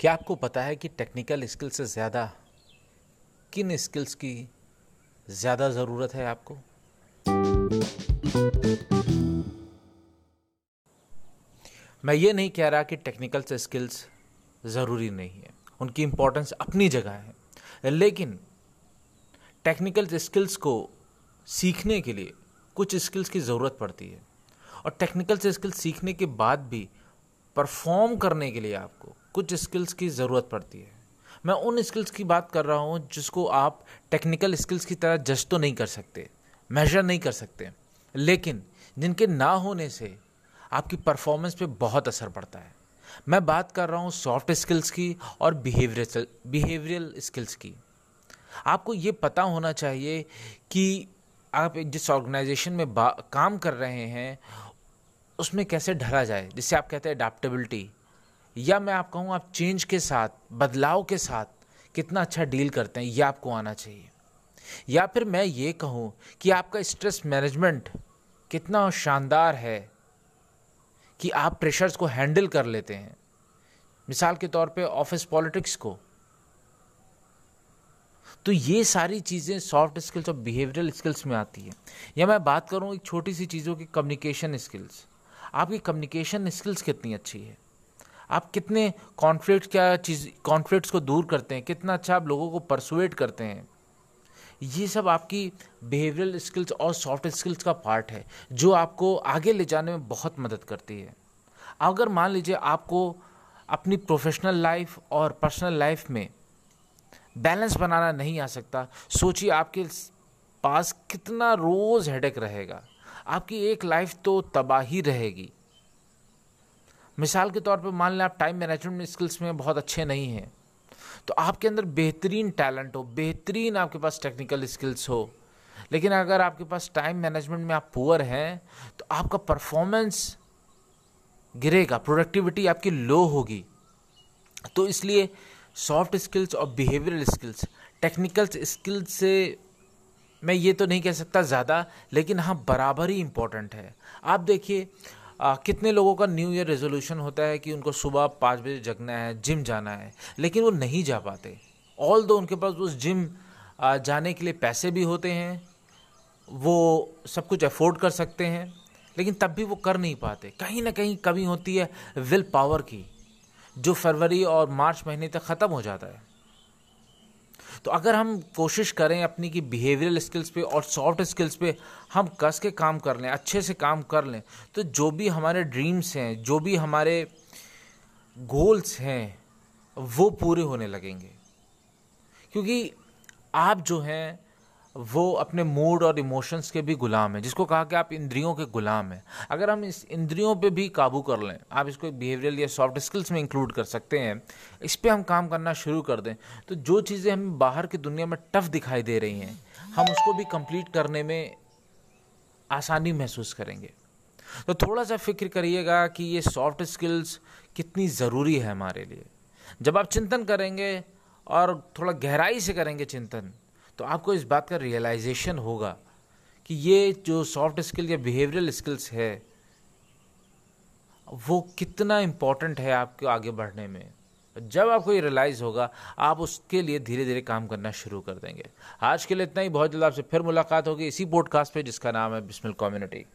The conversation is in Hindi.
क्या आपको पता है कि टेक्निकल स्किल से ज़्यादा किन स्किल्स की ज़्यादा ज़रूरत है आपको? मैं ये नहीं कह रहा कि टेक्निकल से स्किल्स ज़रूरी नहीं है। उनकी इम्पोर्टेंस अपनी जगह है। लेकिन टेक्निकल स्किल्स को सीखने के लिए कुछ स्किल्स की ज़रूरत पड़ती है। और टेक्निकल से स्किल्स सीखने के बाद भी परफॉर्म करने के लिए आपको कुछ स्किल्स की ज़रूरत पड़ती है। मैं उन स्किल्स की बात कर रहा हूँ जिसको आप टेक्निकल स्किल्स की तरह जज तो नहीं कर सकते मेजर नहीं कर सकते। लेकिन जिनके ना होने से आपकी परफॉर्मेंस पे बहुत असर पड़ता है। मैं बात कर रहा हूँ सॉफ्ट स्किल्स की और बिहेवियरल बिहेवियरल स्किल्स की। आपको ये पता होना चाहिए कि आप जिस ऑर्गेनाइजेशन में काम कर रहे हैं, उसमें कैसे ढला जाए। जिससे आप कहते हैं अडाप्टेबिलिटी या मैं आप कहूँ, आप चेंज के साथ, बदलाव के साथ कितना अच्छा डील करते हैं, ये आपको आना चाहिए। या फिर मैं ये कहूँ कि आपका स्ट्रेस मैनेजमेंट कितना शानदार है कि आप प्रेशर्स को हैंडल कर लेते हैं। मिसाल के तौर पे ऑफ़िस पॉलिटिक्स को। तो ये सारी चीज़ें सॉफ्ट स्किल्स और बिहेवियरल स्किल्स में आती है। या मैं बात करूँ एक छोटी सी चीज़ों की कम्युनिकेशन स्किल्स आपकी कम्युनिकेशन स्किल्स कितनी अच्छी है? आप कितने कॉन्फ्लिक्ट क्या चीज़ कॉन्फ्लिक्ट्स को दूर करते हैं, कितना अच्छा आप लोगों को परसुएट करते हैं। ये सब आपकी बिहेवियरल स्किल्स और सॉफ्ट स्किल्स का पार्ट है, जो आपको आगे ले जाने में बहुत मदद करती है। अगर मान लीजिए आपको अपनी प्रोफेशनल लाइफ और पर्सनल लाइफ में बैलेंस बनाना नहीं आ सकता, सोचिए आपके पास कितना रोज़ हेडेक रहेगा। आपकी एक लाइफ तो तबाही रहेगी। मिसाल के तौर पर मान लें आप टाइम मैनेजमेंट स्किल्स में बहुत अच्छे नहीं हैं तो आपके अंदर बेहतरीन टैलेंट हो, बेहतरीन आपके पास टेक्निकल स्किल्स हो, लेकिन अगर आपके पास टाइम मैनेजमेंट में आप पुअर हैं तो आपका परफॉर्मेंस गिरेगा प्रोडक्टिविटी आपकी लो होगी। तो इसलिए सॉफ्ट स्किल्स और बिहेवियरल स्किल्स टेक्निकल स्किल्स से मैं ये तो नहीं कह सकता ज़्यादा, लेकिन हाँ बराबर ही इम्पोर्टेंट है। आप देखिए आ, कितने लोगों का न्यू ईयर रेजोल्यूशन होता है कि उनको सुबह पाँच बजे जगना है जिम जाना है लेकिन वो नहीं जा पाते। ऑल दो उनके पास उस जिम जाने के लिए पैसे भी होते हैं वो सब कुछ अफोर्ड कर सकते हैं लेकिन तब भी वो कर नहीं पाते। कहीं ना कहीं कमी होती है विल पावर की जो फरवरी और मार्च महीने तक ख़त्म हो जाता है। तो अगर हम कोशिश करें अपनी की बिहेवियरल स्किल्स पे और सॉफ्ट स्किल्स पे हम कस के काम कर लें, अच्छे से काम कर लें तो जो भी हमारे ड्रीम्स हैं, जो भी हमारे गोल्स हैं, वो पूरे होने लगेंगे। क्योंकि आप जो हैं वो अपने मूड और इमोशंस के भी गुलाम है, जिसको कहा कि आप इंद्रियों के गुलाम हैं। अगर हम इस इंद्रियों पे भी काबू कर लें, आप इसको बिहेवियरल या सॉफ्ट स्किल्स में इंक्लूड कर सकते हैं, इस पर हम काम करना शुरू कर दें तो जो चीज़ें हमें बाहर की दुनिया में टफ दिखाई दे रही हैं, हम उसको भी कंप्लीट करने में आसानी महसूस करेंगे। तो थोड़ा सा फ़िक्र करिएगा कि ये सॉफ्ट स्किल्स कितनी ज़रूरी है हमारे लिए। जब आप चिंतन करेंगे और थोड़ा गहराई से करेंगे चिंतन तो आपको इस बात का रियलाइजेशन होगा कि ये जो सॉफ्ट स्किल या बिहेवियरल स्किल्स है, वो कितना इम्पोर्टेंट है आपके आगे बढ़ने में। जब आपको ये रियलाइज़ होगा, आप उसके लिए धीरे धीरे काम करना शुरू कर देंगे। आज के लिए इतना ही। बहुत जल्द आपसे फिर मुलाकात होगी इसी पॉडकास्ट पे, जिसका नाम है बिस्मिल कम्युनिटी